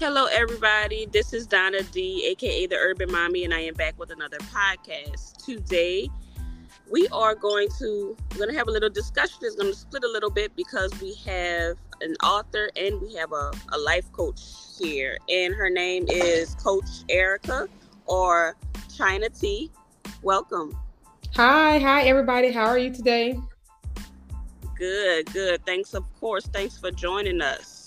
Hello, everybody. This is Donna D, aka the Urban Mommy, and I am back with another podcast. Today, we are going to we're going to have a little discussion. It's going to split a little bit because we have an author and we have a, a life coach here, and her name is Coach Erica or Chyna T. Welcome. Hi, hi, everybody. How are you today? Good, good. Thanks, of course. Thanks for joining us.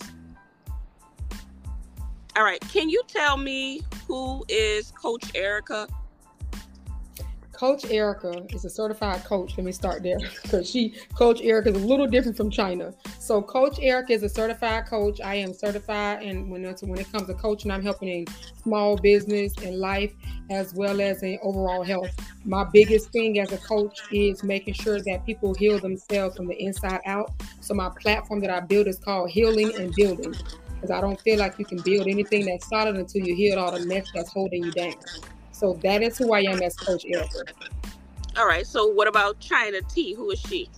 All right. Can you tell me who is Coach Erica? Coach Erica is a certified coach. Let me start there because she, Coach Erica, is a little different from Chyna. So, Coach Erica is a certified coach. I am certified, and when it's, when it comes to coaching, I'm helping in small business and life as well as in overall health. My biggest thing as a coach is making sure that people heal themselves from the inside out. So, my platform that I build is called Healing and Building because I don't feel like you can build anything that's solid until you heal all the mess that's holding you down. So that is who I am as Coach Erica. All right. So what about Chyna T? Who is she?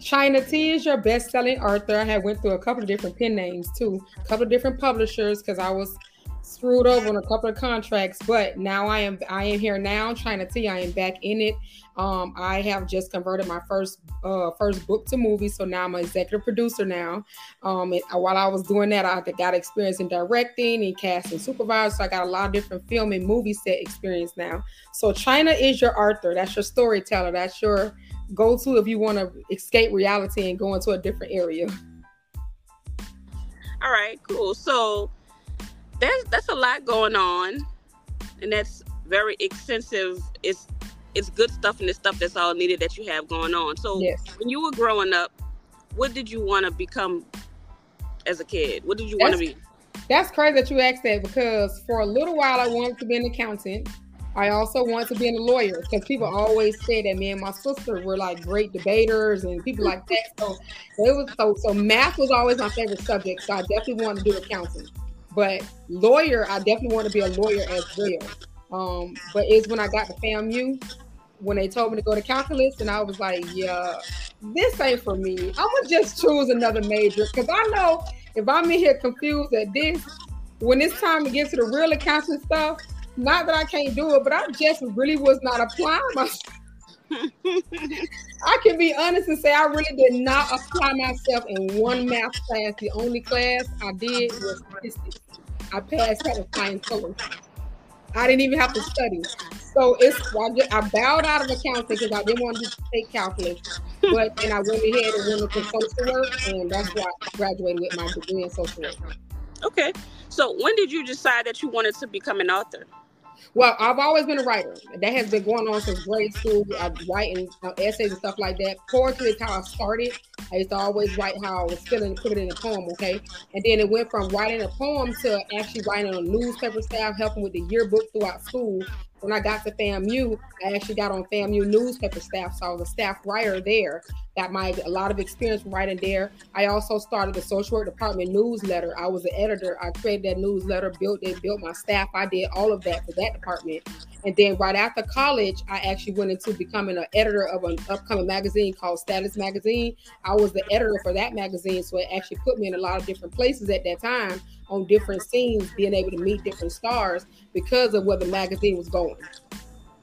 Chyna T is your best-selling author. I had went through a couple of different pen names too, a couple of different publishers because I was screwed over on a couple of contracts, but now I am I am here now. Chyna T, I am back in it. Um, I have just converted my first uh, first book to movie, so now I'm an executive producer now. Um, and while I was doing that, I got experience in directing and casting supervisor. So I got a lot of different film and movie set experience now. So Chyna is your author. That's your storyteller. That's your go to if you want to escape reality and go into a different area. All right, cool. So there's that's a lot going on, and that's very extensive. It's it's good stuff and it's stuff that's all needed that you have going on. So yes. when you were growing up, what did you want to become as a kid? What did you want to be? That's crazy that you asked that because for a little while I wanted to be an accountant. I also wanted to be a lawyer because people always say that me and my sister were like great debaters and people like that. So it was so so math was always my favorite subject. So I definitely wanted to do accounting. But lawyer, I definitely want to be a lawyer as well. Um, but it's when I got to FAMU, when they told me to go to calculus, and I was like, yeah, this ain't for me. I'm gonna just choose another major because I know if I'm in here confused at this, when it's time to get to the real accounting stuff, not that I can't do it, but I just really was not applying myself. I can be honest and say I really did not apply myself in one math class. The only class I did was statistics. I passed that with flying colors. I didn't even have to study. So it's I, I bowed out of accounting because I didn't want to take calculus. But then I went ahead and went into social work, and that's why I graduated with my degree in social work. Okay. So when did you decide that you wanted to become an author? Well, I've always been a writer. That has been going on since grade school. I write uh, essays and stuff like that. Poetry is how I started. I used to always write how I was feeling, put it in a poem, okay? And then it went from writing a poem to actually writing on newspaper staff, helping with the yearbook throughout school when I got to FAMU, I actually got on FAMU newspaper staff, so I was a staff writer there. Got my a lot of experience writing there. I also started the social work department newsletter. I was an editor. I created that newsletter, built it, built my staff. I did all of that for that department. And then right after college, I actually went into becoming an editor of an upcoming magazine called Status Magazine. I was the editor for that magazine, so it actually put me in a lot of different places at that time on different scenes, being able to meet different stars because of where the magazine was going.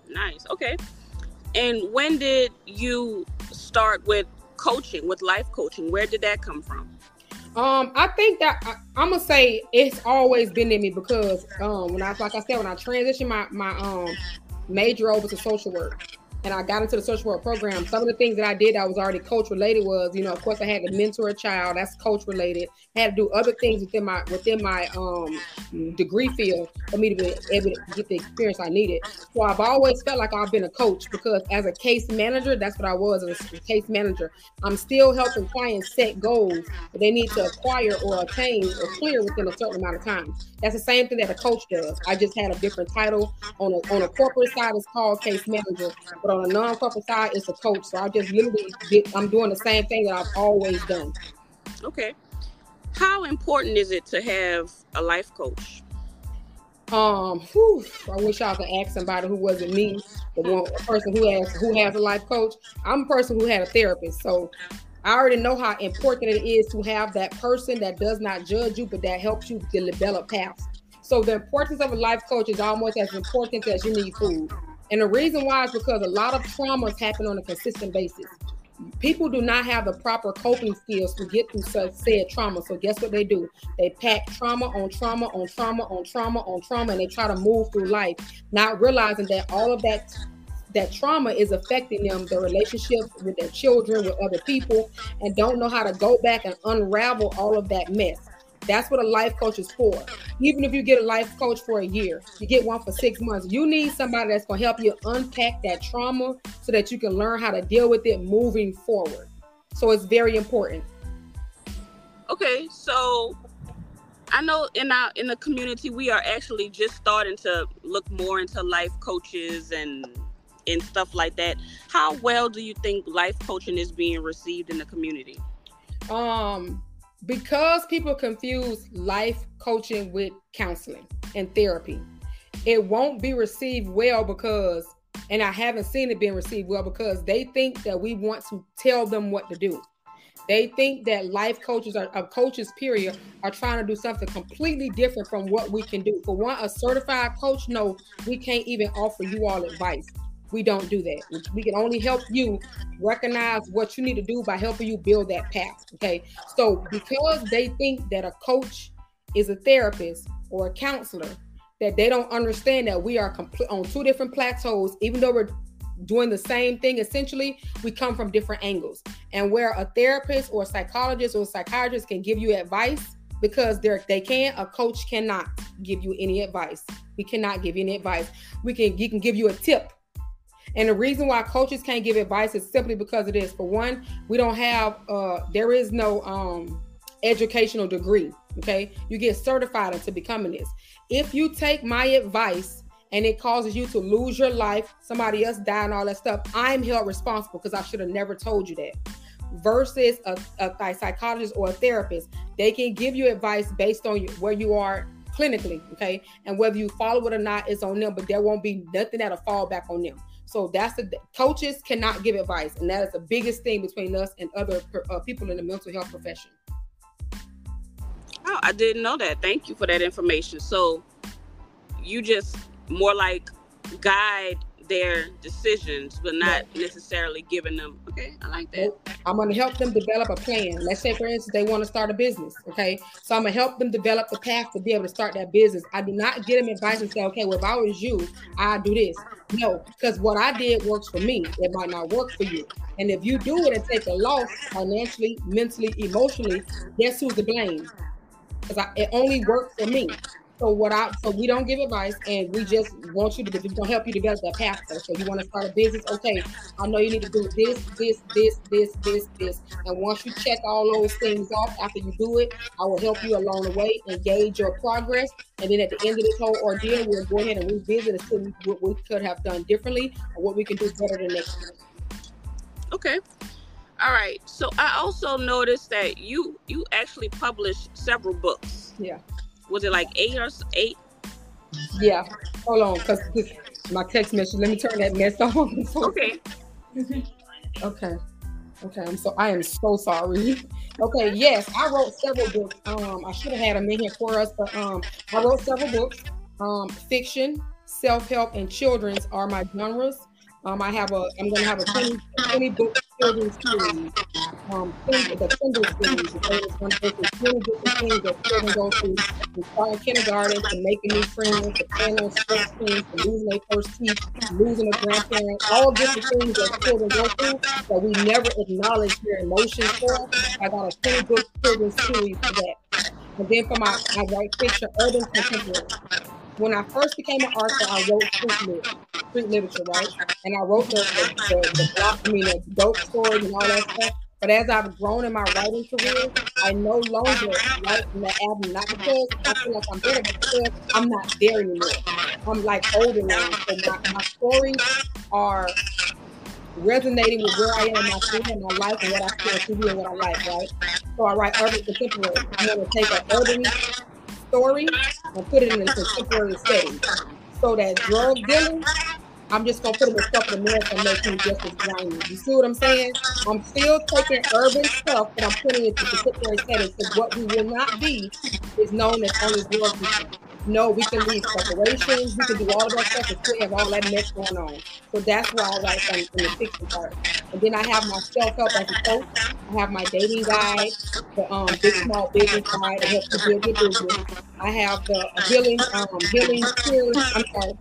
Nice. Okay. And when did you start with coaching, with life coaching? Where did that come from? Um, I think that I, am gonna say it's always been in me because um, when I like I said when I transitioned my my um major over to social work, and I got into the social work program, some of the things that I did that was already coach related was, you know, of course I had to mentor a child, that's coach related. I had to do other things within my within my um degree field for me to be able to get the experience I needed. So I've always felt like I've been a coach because as a case manager, that's what I was as a case manager. I'm still helping clients set goals that they need to acquire or attain or clear within a certain amount of time. That's the same thing that a coach does. I just had a different title on a on a corporate side. It's called case manager, but a non-corporate side, it's a coach. So I just literally get, I'm doing the same thing that I've always done. Okay. How important is it to have a life coach? Um, whew, I wish I could ask somebody who wasn't me, the one person who has who has a life coach. I'm a person who had a therapist, so I already know how important it is to have that person that does not judge you, but that helps you develop paths. So the importance of a life coach is almost as important as you need food. And the reason why is because a lot of traumas happen on a consistent basis. People do not have the proper coping skills to get through such said trauma. So guess what they do? They pack trauma on trauma on trauma on trauma on trauma, and they try to move through life, not realizing that all of that that trauma is affecting them, their relationships with their children, with other people, and don't know how to go back and unravel all of that mess. That's what a life coach is for. Even if you get a life coach for a year, you get one for six months, you need somebody that's going to help you unpack that trauma so that you can learn how to deal with it moving forward. So it's very important. Okay, so I know in our in the community we are actually just starting to look more into life coaches and and stuff like that. How well do you think life coaching is being received in the community? Um, because people confuse life coaching with counseling and therapy, it won't be received well because, and I haven't seen it being received well because they think that we want to tell them what to do. They think that life coaches are uh, coaches, period, are trying to do something completely different from what we can do. For one, a certified coach, no, we can't even offer you all advice. We don't do that. We can only help you recognize what you need to do by helping you build that path. Okay. So because they think that a coach is a therapist or a counselor, that they don't understand that we are complete on two different plateaus, even though we're doing the same thing essentially we come from different angles and where a therapist or a psychologist or a psychiatrist can give you advice because they're they can a coach cannot give you any advice we cannot give you any advice we can you can give you a tip and the reason why coaches can't give advice is simply because it is for one, we don't have uh there is no um educational degree. Okay. You get certified into becoming this. If you take my advice and it causes you to lose your life, somebody else die and all that stuff, I'm held responsible because I should have never told you that. Versus a, a, a, psychologist or a therapist, they can give you advice based on you, where you are clinically, okay, and whether you follow it or not is on them, but there won't be nothing that'll fall back on them. So that's the coaches cannot give advice, and that is the biggest thing between us and other uh, people in the mental health profession. Oh, I didn't know that. Thank you for that information. So you just more like guide their decisions, but not necessarily giving them. Okay, I like that. I'm going to help them develop a plan. Let's say, for instance, they want to start a business. Okay, so I'm going to help them develop the path to be able to start that business. I do not give them advice and say, okay, well, if I was you, I'd do this. No, because what I did works for me. It might not work for you. And if you do it and take a loss financially, mentally, emotionally, guess who's to blame? Because it only worked for me. So what I so we don't give advice and we just want you to we're gonna help you develop that path. So you want to start a business, okay? I know you need to do this, this, this, this, this, this. And once you check all those things off after you do it, I will help you along the way and gauge your progress. And then at the end of this whole ordeal, we'll go ahead and revisit and see what we could have done differently or what we can do better the next time. Okay. All right. So I also noticed that you you actually published several books. Yeah was it like eight or eight? Yeah. Hold on, because my text message. Let me turn that mess off. okay. okay. Okay. I'm so I am so sorry. Okay. Yes, I wrote several books. Um, I should have had them in here for us, but um, I wrote several books. Um, fiction, self help, and children's are my genres. Um, I have a. I'm going to have a 20, 20 book children's series. Um, the Kindle series. Going to go through 20 different things that children go through. From starting kindergarten to making new friends, to playing on sports teams, to losing their first teeth, losing a grandparent, all different things that children go through that we never acknowledge their emotions for. I got a 20 book children's series for that. And then for my, I write fiction, urban contemporary when I first became an author, I wrote street, lit, street literature, right? And I wrote the the, the, the block, I mean, the dope stories and all that stuff. But as I've grown in my writing career, I no longer write in the album, not because I feel like I'm better, but because I'm not there anymore. I'm like older now. So my, my stories are resonating with where I am in my career and my life and what I feel to be and what I like, right? So I write urban contemporary. I'm gonna take an urban story and put it in a contemporary setting. So that drug dealing I'm just gonna put them in stuff in America and make them just as grimy. You see what I'm saying? I'm still taking urban stuff and I'm putting it to particular settings because what we will not be is known as only girl people. No, we can leave corporations, we can do all of that stuff and still have all that mess going on. So that's why I write in, in the fiction part. And then I have my self-help as a coach. I have my dating guide, the um, big small business guide that helps you build your business. I have the healing, um, healing. I'm sorry,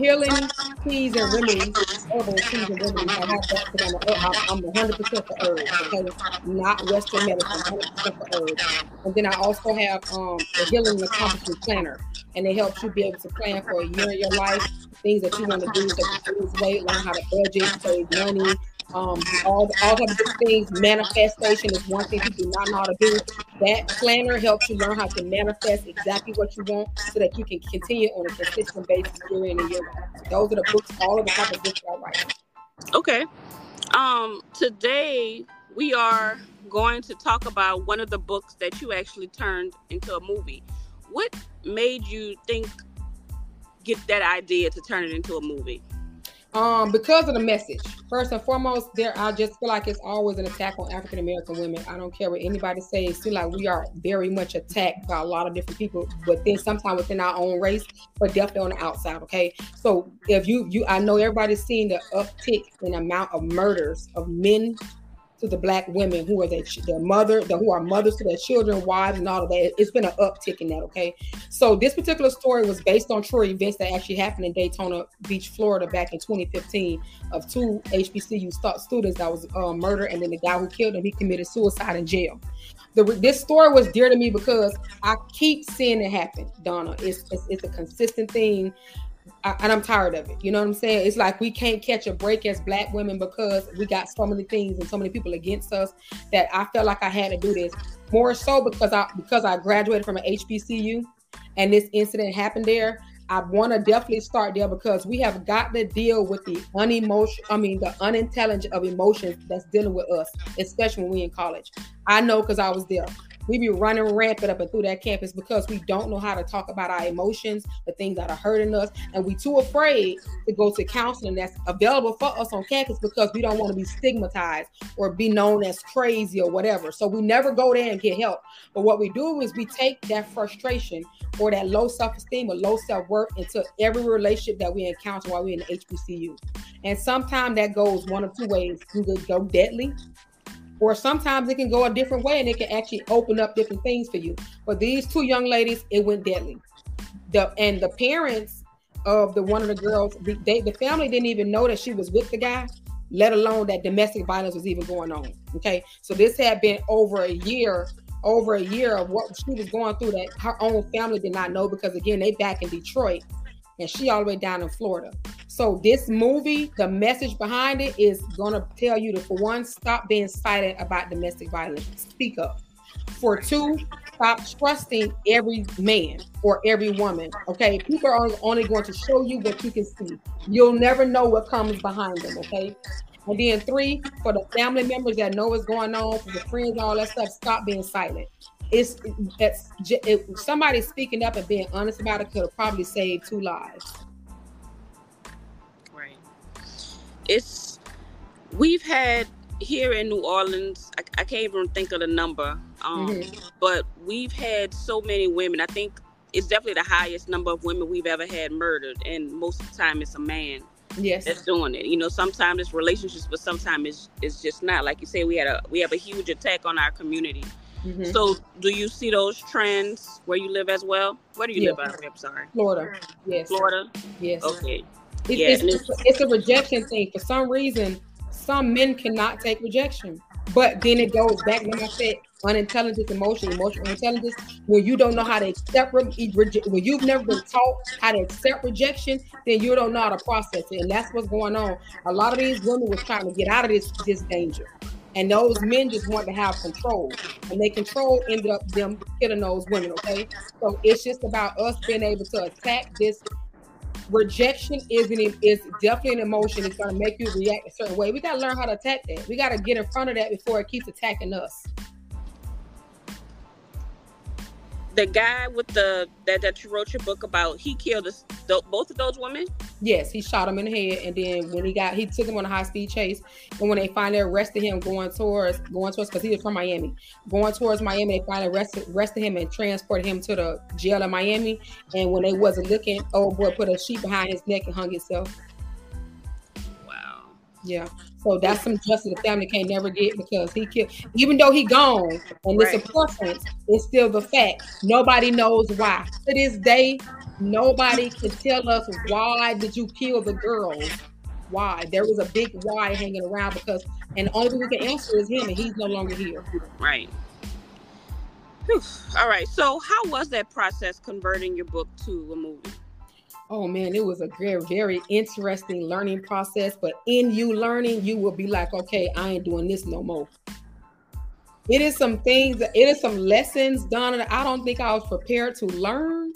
healing teas and remedies, herbal teas and remedies. I'm, I'm, I'm 100% for herbs, okay? Not Western medicine, 100% for herbs. And then I also have um, the Healing Accomplishment Planner, and it helps you be able to plan for a year in your life, things that you want to do, as lose weight, learn how to budget, save money, um, all all of these things. Manifestation is one thing you do not know how to do. That planner helps you learn how to manifest exactly what you want, so that you can continue on a consistent basis year in and year out. Those are the books, all of the type of books I write. Okay. Um, today we are going to talk about one of the books that you actually turned into a movie. What made you think get that idea to turn it into a movie? Um, because of the message. First and foremost, there I just feel like it's always an attack on African American women. I don't care what anybody says. Feel like we are very much attacked by a lot of different people but then sometimes within our own race, but definitely on the outside. Okay, so if you you I know everybody's seeing the uptick in amount of murders of men to the black women who are their, their mother, the, who are mothers to their children, wives, and all of that. It's been an uptick in that. Okay, so this particular story was based on true events that actually happened in Daytona Beach, Florida, back in 2015, of two HBCU students that was uh, murdered, and then the guy who killed them he committed suicide in jail. The, this story was dear to me because I keep seeing it happen, Donna. It's, it's, it's a consistent thing And I'm tired of it. You know what I'm saying? It's like we can't catch a break as black women because we got so many things and so many people against us that I felt like I had to do this. More so because I because I graduated from an HBCU and this incident happened there. I want to definitely start there because we have got to deal with the unemotion, I mean the unintelligent of emotions that's dealing with us, especially when we in college. I know because I was there we be running rampant up and through that campus because we don't know how to talk about our emotions, the things that are hurting us, and we too afraid to go to counseling that's available for us on campus because we don't want to be stigmatized or be known as crazy or whatever. So we never go there and get help. But what we do is we take that frustration or that low self-esteem or low self-worth into every relationship that we encounter while we're in HBCU. And sometimes that goes one of two ways. You go deadly or sometimes it can go a different way and it can actually open up different things for you. But these two young ladies, it went deadly. The and the parents of the one of the girls, they, the family didn't even know that she was with the guy, let alone that domestic violence was even going on. Okay, so this had been over a year, over a year of what she was going through that her own family did not know because again they back in Detroit and she all the way down in Florida. So this movie, the message behind it is gonna tell you to for one, stop being silent about domestic violence. Speak up. For two, stop trusting every man or every woman. Okay, people are only going to show you what you can see. You'll never know what comes behind them. Okay. And then three, for the family members that know what's going on, for the friends, all that stuff, stop being silent it's it's it, somebody speaking up and being honest about it could have probably saved two lives. It's we've had here in New Orleans. I, I can't even think of the number, um, mm-hmm. but we've had so many women. I think it's definitely the highest number of women we've ever had murdered, and most of the time it's a man. Yes, that's doing it. You know, sometimes it's relationships, but sometimes it's it's just not. Like you say, we had a we have a huge attack on our community Mm-hmm. So, do you see those trends where you live as well? Where do you yes. live? I'm sorry. Florida. Yes. Florida. Yes. Okay. It, yeah, it's, it's, it's, a rejection thing. For some reason, some men cannot take rejection. But then it goes back when I said unintelligence, emotion, emotional intelligence. When you don't know how to accept rejection, when you've never been taught how to accept rejection, then you don't know how to process it, and that's what's going on. A lot of these women were trying to get out of this this danger. And those men just want to have control. And they control ended up them killing those women, okay? So it's just about us being able to attack this. Rejection isn't is definitely an emotion. It's gonna make you react a certain way. We gotta learn how to attack that. We gotta get in front of that before it keeps attacking us. The guy with the that that you wrote your book about, he killed us, both of those women. Yes, he shot him in the head, and then when he got, he took him on a high speed chase. And when they finally arrested him, going towards, going towards, because he was from Miami, going towards Miami, they finally arrested, arrested him and transported him to the jail in Miami. And when they wasn't looking, old boy put a sheet behind his neck and hung himself. Yeah. So that's some justice the family can't never get because he killed, even though he gone and it's right. a preference, it's still the fact. Nobody knows why. To this day, nobody can tell us why did you kill the girls. Why? There was a big why hanging around because, and the only we can answer is him, and he's no longer here. Right. Whew. All right. So, how was that process converting your book to a movie? Oh man, it was a very, very interesting learning process. But in you learning, you will be like, okay, I ain't doing this no more. It is some things, it is some lessons done that I don't think I was prepared to learn,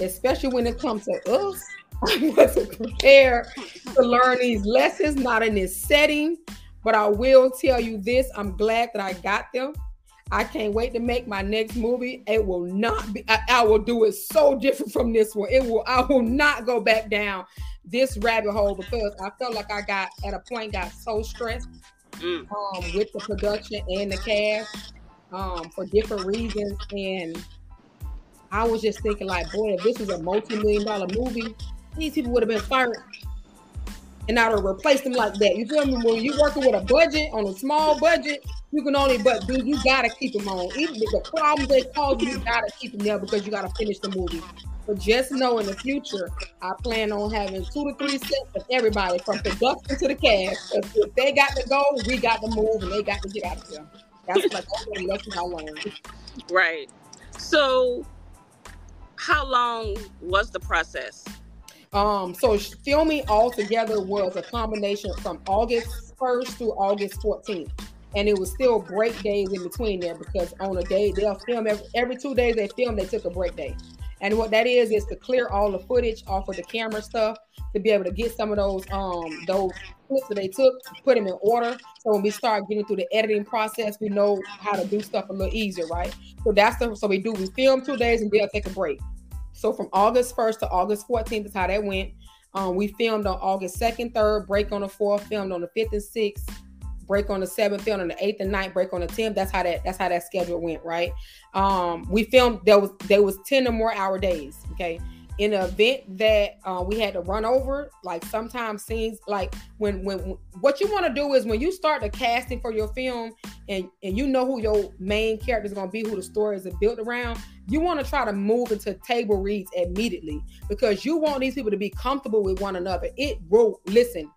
especially when it comes to us. I wasn't prepared to learn these lessons, not in this setting. But I will tell you this I'm glad that I got them I can't wait to make my next movie. It will not be, I, I, will do it so different from this one. It will, I will not go back down this rabbit hole because I felt like I got at a point got so stressed mm. um, with the production and the cast um, for different reasons. And I was just thinking, like, boy, if this was a multi-million dollar movie, these people would have been fired and I would replace them like that. You feel me? When you're working with a budget on a small budget, you can only but dude, you gotta keep them on. Even the problems they cause, you gotta keep them there because you gotta finish the movie. But just know in the future, I plan on having two to three sets of everybody from production to the cast. If they got to go, we got to move, and they got to get out of here. That's like the lesson I learned. Right. So, how long was the process? Um, so filming all together was a combination from August 1st through August 14th. And it was still break days in between there because on a day they'll film every, every two days they film, they took a break day. And what that is is to clear all the footage off of the camera stuff to be able to get some of those um those clips that they took, put them in order. So when we start getting through the editing process, we know how to do stuff a little easier, right? So that's the so we do. We film two days and they'll take a break. So from August 1st to August 14th is how that went. Um, we filmed on August 2nd, 3rd, break on the 4th, filmed on the 5th and 6th, break on the 7th, filmed on the 8th and 9th, break on the 10th. That's how that that's how that schedule went, right? Um, we filmed there was there was 10 or more hour days. Okay in an event that uh, we had to run over like sometimes scenes like when when what you want to do is when you start the casting for your film and and you know who your main character is going to be who the story is built around you want to try to move into table reads immediately because you want these people to be comfortable with one another. It will listen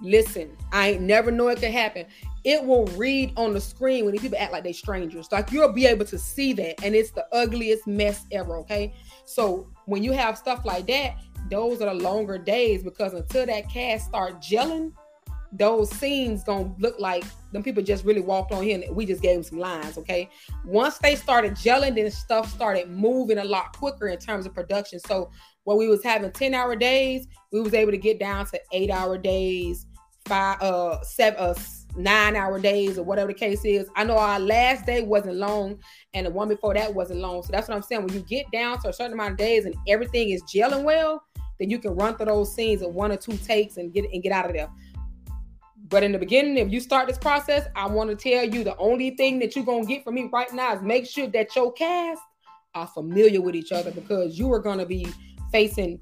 listen i ain't never know it could happen. It will read on the screen when these people act like they strangers. Like you'll be able to see that and it's the ugliest mess ever okay? So when you have stuff like that, those are the longer days because until that cast start gelling, those scenes gonna look like them people just really walked on here and we just gave them some lines. Okay. Once they started gelling, then stuff started moving a lot quicker in terms of production. So what we was having 10 hour days, we was able to get down to eight hour days, five uh seven uh nine hour days or whatever the case is. I know our last day wasn't long and the one before that wasn't long. So that's what I'm saying. When you get down to a certain amount of days and everything is gelling well, then you can run through those scenes in one or two takes and get and get out of there. But in the beginning, if you start this process, I want to tell you the only thing that you're gonna get from me right now is make sure that your cast are familiar with each other because you are gonna be facing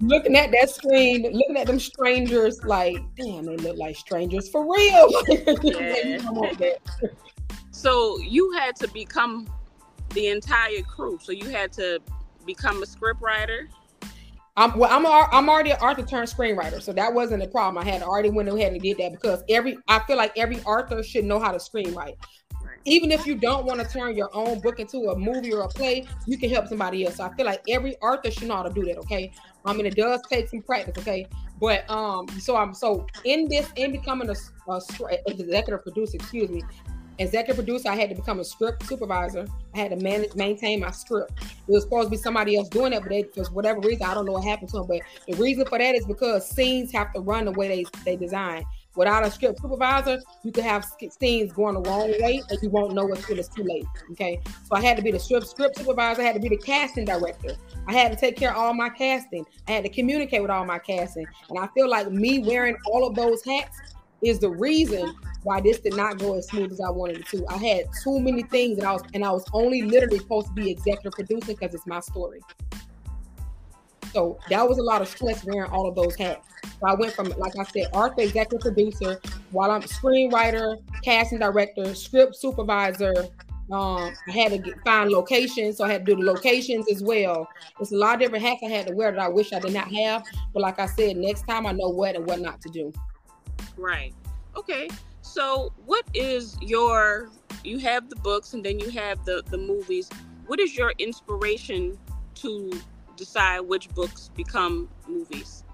looking at that screen, looking at them strangers, like, damn, they look like strangers for real. Yeah. so you had to become the entire crew. So you had to become a script writer. I'm well. I'm a, I'm already an Arthur turned screenwriter, so that wasn't a problem. I had already went ahead and did that because every I feel like every Arthur should know how to screenwrite even if you don't want to turn your own book into a movie or a play, you can help somebody else. So I feel like every author should know how to do that. Okay. I mean, it does take some practice. Okay. But um, so I'm so in this in becoming a, a executive producer, excuse me, executive producer, I had to become a script supervisor. I had to manage, maintain my script. It was supposed to be somebody else doing it, but they, for whatever reason, I don't know what happened to them. But the reason for that is because scenes have to run the way they they design. Without a script supervisor, you could have scenes going the wrong way and you won't know until it's too late. Okay. So I had to be the script script supervisor, I had to be the casting director. I had to take care of all my casting. I had to communicate with all my casting. And I feel like me wearing all of those hats is the reason why this did not go as smooth as I wanted it to. I had too many things and I was and I was only literally supposed to be executive producing because it's my story. So that was a lot of stress wearing all of those hats. So I went from, like I said, art executive producer, while I'm screenwriter, casting director, script supervisor. Um, I had to get, find locations, so I had to do the locations as well. It's a lot of different hats I had to wear that I wish I did not have. But like I said, next time I know what and what not to do. Right. Okay. So, what is your? You have the books, and then you have the the movies. What is your inspiration to decide which books become movies?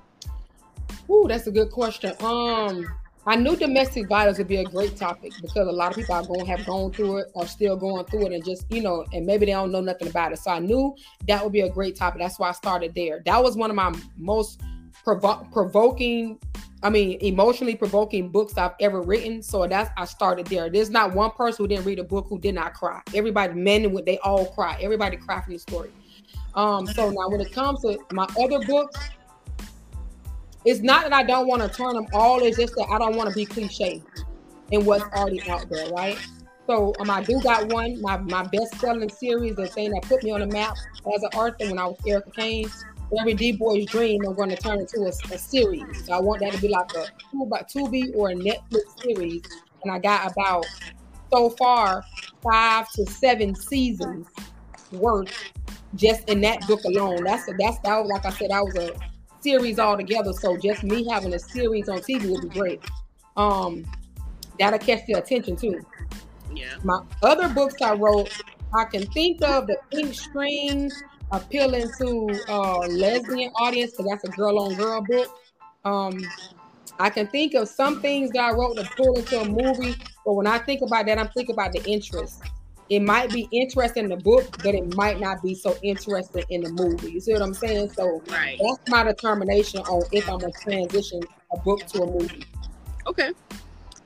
Ooh, that's a good question. Um, I knew domestic violence would be a great topic because a lot of people are going have gone through it or still going through it and just, you know, and maybe they don't know nothing about it. So I knew that would be a great topic. That's why I started there. That was one of my most provo- provoking, I mean, emotionally provoking books I've ever written. So that's I started there. There's not one person who didn't read a book who did not cry. Everybody, men they all cry. Everybody cry from the story. Um, so now when it comes to my other books, it's not that I don't want to turn them all, it's just that I don't want to be cliche in what's already out there, right? So um, I do got one, my, my best-selling series, the thing that put me on the map as an author when I was Erica Kane. Every D Boy's dream, I'm going to turn into a, a, series. So I want that to be like a Tubi or a Netflix series. And I got about so far five to seven seasons worth just in that book alone. That's a, that's that was like I said, that was a series altogether. So just me having a series on TV would be great. Um, that'll catch the attention too. Yeah. My other books I wrote, I can think of the Pink String appealing to uh lesbian audience because that's a girl on girl book. Um, I can think of some things that I wrote to pull into a movie, but when I think about that, I'm thinking about the interest it might be interesting in the book, but it might not be so interesting in the movie. You see what I'm saying? So right. that's my determination on if I'm gonna transition a book to a movie. Okay.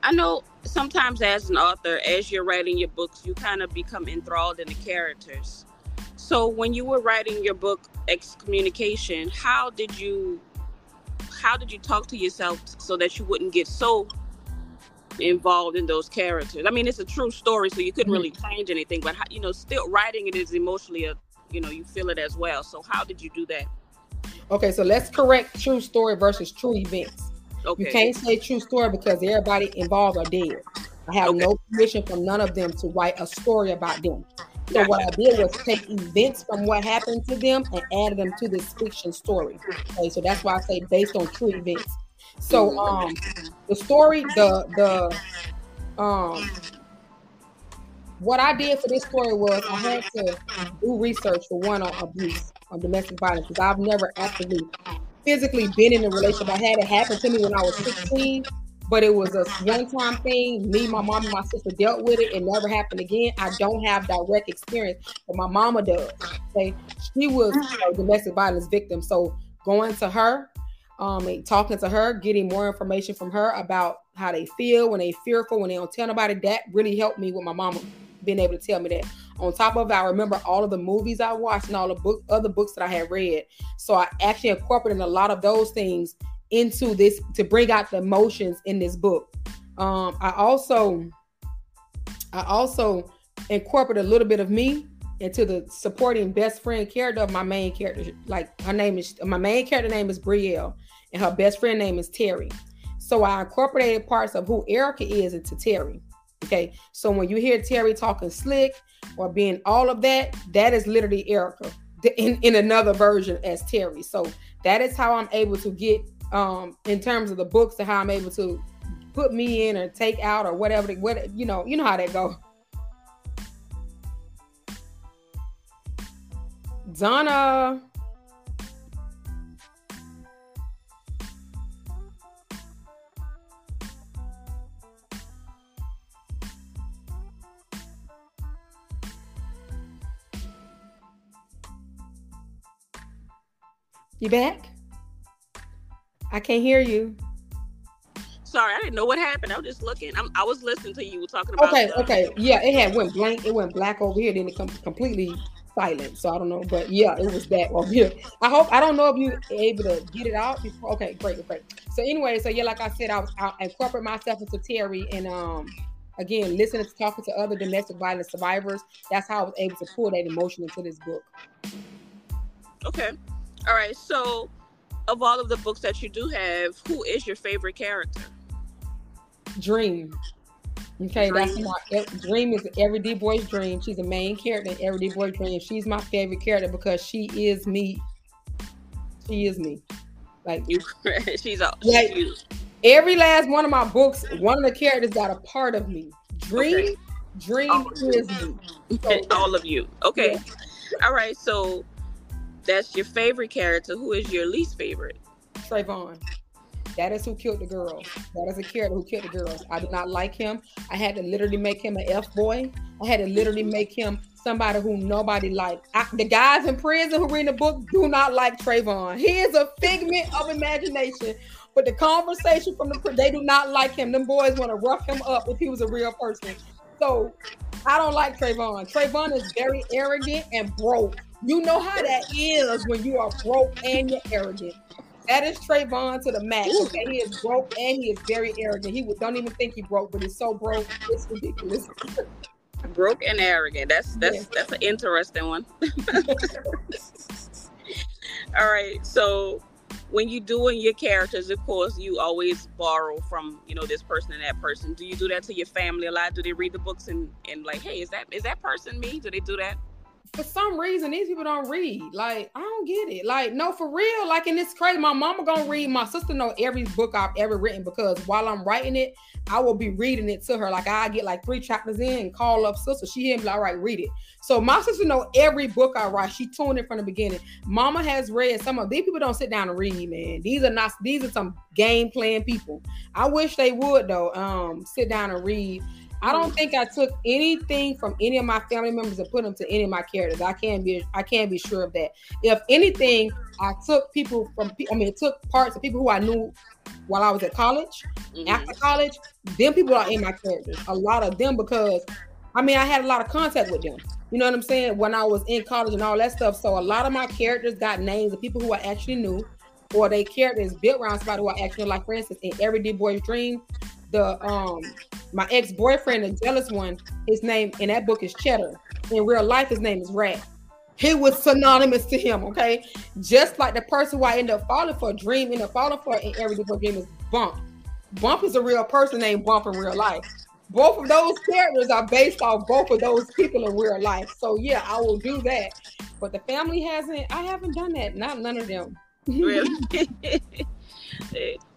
I know sometimes as an author, as you're writing your books, you kind of become enthralled in the characters. So when you were writing your book Excommunication, how did you how did you talk to yourself so that you wouldn't get so involved in those characters. I mean, it's a true story, so you couldn't really mm-hmm. change anything. But you know, still writing it is emotionally, a, you know, you feel it as well. So how did you do that? Okay, so let's correct true story versus true events. Okay. You can't say true story because everybody involved are dead. I have okay. no permission from none of them to write a story about them. So what I did was take events from what happened to them and added them to this fiction story. Okay, so that's why I say based on true events. So um the story, the the um what I did for this story was I had to do research for one on abuse, on domestic violence, because I've never actually physically been in a relationship. I had it happen to me when I was 16, but it was a one-time thing. Me, my mom, and my sister dealt with it. It never happened again. I don't have direct experience, but my mama does. Okay, she was a domestic violence victim, so going to her um, talking to her, getting more information from her about how they feel when they fearful, when they don't tell nobody. That really helped me with my mama being able to tell me that. On top of it, I remember all of the movies I watched and all the book, other books that I had read. So I actually incorporated a lot of those things into this to bring out the emotions in this book. Um, I also, I also incorporated a little bit of me into the supporting best friend character of my main character. Like her name is my main character name is Brielle and her best friend name is Terry. So I incorporated parts of who Erica is into Terry. Okay. So when you hear Terry talking slick or being all of that, that is literally Erica in, in another version as Terry. So that is how I'm able to get um in terms of the books and how I'm able to put me in or take out or whatever what you know, you know how that go. Donna You back? I can't hear you. sorry. I didn't know what happened. I was just looking. I'm, i was listening to you talking about. Okay, okay, yeah. It had went blank. It went black over here. Then it come completely silent. So I don't know, but yeah, it was that over here. I hope I don't know if you able to get it out before. Okay, great, great. So anyway, so yeah, like I said, I was I incorporate myself into Terry and um again listening to talking to other domestic violence survivors. That's how I was able to pull that emotion into this book. Okay, all right. So of all of the books that you do have, who is your favorite character? Dream. Okay, dream. that's my dream is every D boy's dream. She's a main character in every D boy's dream. She's my favorite character because she is me. She is me. Like you, she's a like you. every last one of my books. One of the characters got a part of me. Dream, okay. dream all is me. So, all of you. Okay. Yeah. All right. So that's your favorite character. Who is your least favorite? Trayvon. That is who killed the girls. That is a character who killed the girls. I did not like him. I had to literally make him an F boy. I had to literally make him somebody who nobody liked. I, the guys in prison who read the book do not like Trayvon. He is a figment of imagination. But the conversation from the they do not like him. Them boys want to rough him up if he was a real person. So I don't like Trayvon. Trayvon is very arrogant and broke. You know how that is when you are broke and you're arrogant. That is Trayvon to the max. Okay, he is broke and he is very arrogant. He would, don't even think he broke, but he's so broke, it's ridiculous. broke and arrogant. That's that's yeah. that's an interesting one. All right, so when you're doing your characters, of course, you always borrow from you know this person and that person. Do you do that to your family a lot? Do they read the books and and like, hey, is that is that person me? Do they do that? For some reason these people don't read. Like I don't get it. Like no, for real. Like and it's crazy. My mama gonna read. My sister know every book I've ever written because while I'm writing it, I will be reading it to her. Like I get like three chapters in and call up sister. She hear me like, all right, read it. So my sister know every book I write. She tuned it from the beginning. Mama has read some of these people don't sit down and read, man. These are not these are some game playing people. I wish they would though. Um, sit down and read I don't think I took anything from any of my family members and put them to any of my characters. I can't be I can't be sure of that. If anything, I took people from I mean it took parts of people who I knew while I was at college. Mm-hmm. After college, them people are in my characters. A lot of them because I mean I had a lot of contact with them. You know what I'm saying? When I was in college and all that stuff. So a lot of my characters got names of people who I actually knew, or they characters built around somebody who I actually like. For instance, in D Boy's Dream, the um my ex-boyfriend, the jealous one, his name in that book is Cheddar. In real life, his name is Rat. He was synonymous to him, okay? Just like the person who I ended up falling for, dream ended up falling for in every different dream is Bump. Bump is a real person named Bump in real life. Both of those characters are based off both of those people in real life. So yeah, I will do that. But the family hasn't, I haven't done that. Not none of them. Really?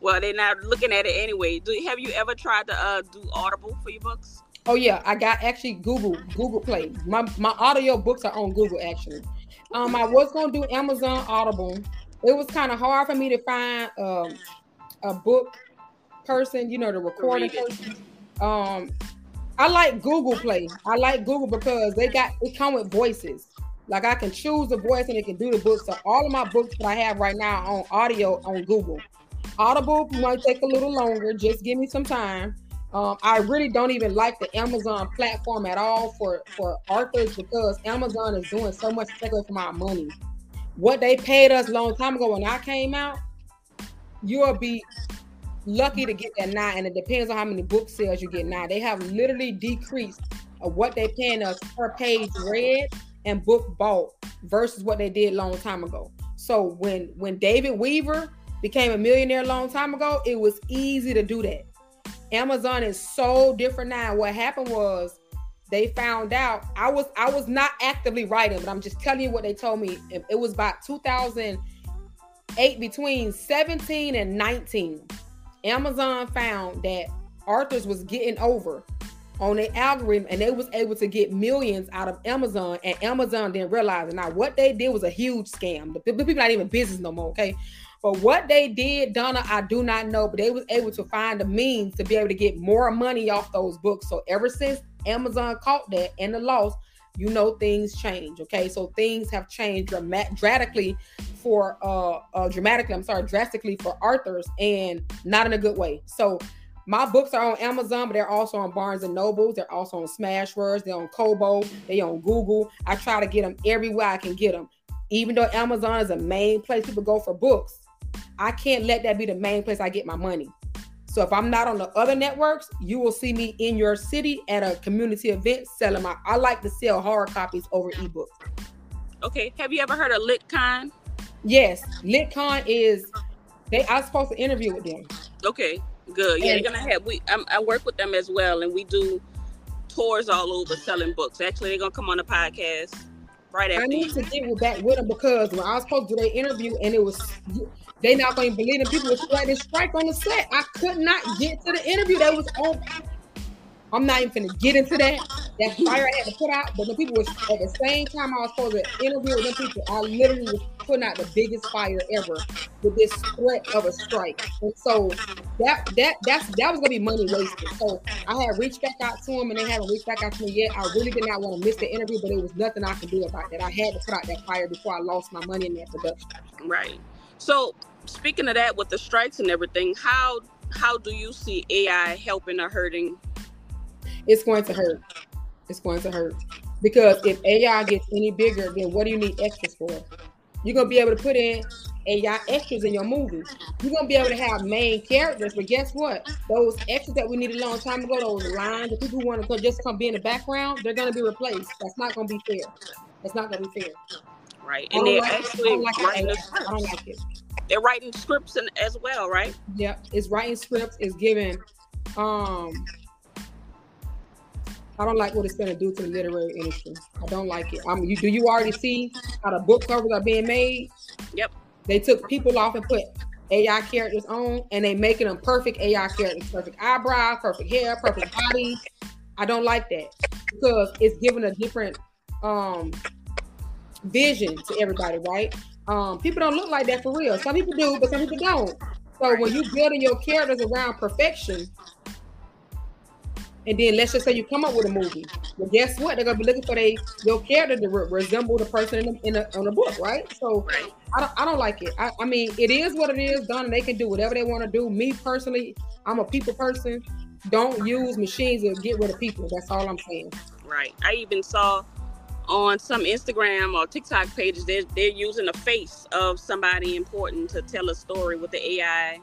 well, they're not looking at it anyway. Do have you ever tried to uh, do Audible for your books? Oh yeah, I got actually Google Google Play. My my audio books are on Google actually. Um, I was gonna do Amazon Audible. It was kind of hard for me to find um, a book person, you know, the recording person. Um, I like Google Play. I like Google because they got it come with voices. Like I can choose the voice and it can do the book. So all of my books that I have right now on audio on Google. Audible might take a little longer. Just give me some time. Um, I really don't even like the Amazon platform at all for for authors because Amazon is doing so much away from our money. What they paid us a long time ago when I came out, you'll be lucky to get that now, and it depends on how many book sales you get now. They have literally decreased what they paying us per page read and book bought versus what they did long time ago. So when when David Weaver became a millionaire a long time ago, it was easy to do that. Amazon is so different now. What happened was they found out I was I was not actively writing, but I'm just telling you what they told me. It was about 2008 between 17 and 19. Amazon found that authors was getting over on their algorithm and they was able to get millions out of Amazon and Amazon didn't realize it. Now what they did was a huge scam. The people not even business no more, okay? But what they did, Donna, I do not know, but they was able to find the means to be able to get more money off those books. So ever since Amazon caught that and the loss, you know things change. Okay, so things have changed dramatically for uh, uh dramatically. I'm sorry, drastically for authors, and not in a good way. So My books are on Amazon, but they're also on Barnes and Nobles. They're also on Smashwords. They're on Kobo. They're on Google. I try to get them everywhere I can get them. Even though Amazon is a main place people go for books, I can't let that be the main place I get my money. So if I'm not on the other networks, you will see me in your city at a community event selling my. I like to sell hard copies over ebooks. Okay. Have you ever heard of LitCon? Yes, LitCon is. They I was supposed to interview with them. Okay. Good. Yeah, and, they're gonna have. We I'm, I work with them as well, and we do tours all over selling books. Actually, they're gonna come on the podcast right after. I need to get back with them because when I was supposed to do their interview, and it was they not going to believe the people was like this strike on the set. I could not get to the interview that was on. I'm not even gonna get into that. That fire I had to put out, but the people was at the same time I was supposed to interview with them people. I literally was putting out the biggest fire ever with this threat of a strike, and so that that that's that was gonna be money wasted. So I had reached back out to them, and they haven't reached back out to me yet. I really did not want to miss the interview, but there was nothing I could do about that. I had to put out that fire before I lost my money in that production. Right. So speaking of that, with the strikes and everything, how how do you see AI helping or hurting? It's going to hurt. It's going to hurt because if AI gets any bigger, then what do you need extras for? You're gonna be able to put in AI extras in your movie. You're gonna be able to have main characters, but guess what? Those extras that we needed a long time ago, those lines, the people who want to just come be in the background, they're gonna be replaced. That's not gonna be fair. That's not gonna be fair. Right, and they're like, actually like writing. I don't like it they're writing scripts and, as well, right? Yeah, it's writing scripts. It's giving. Um, I don't like what it's going to do to the literary industry. I don't like it. I mean, you, do you already see how the book covers are being made? Yep. They took people off and put AI characters on, and they making them perfect AI characters, perfect eyebrows, perfect hair, perfect body. I don't like that because it's giving a different um vision to everybody, right? Um, people don't look like that for real. Some people do, but some people don't. So when you're building your characters around perfection, and then let's just say you come up with a movie, well, guess what? They're gonna be looking for they your character to re- resemble the person in the, in the on the book, right? So I don't I don't like it. I, I mean, it is what it is. Done, and they can do whatever they want to do. Me personally, I'm a people person. Don't use machines to get rid of people. That's all I'm saying. Right. I even saw on some Instagram or TikTok pages, they're, they're using a face of somebody important to tell a story with the AI.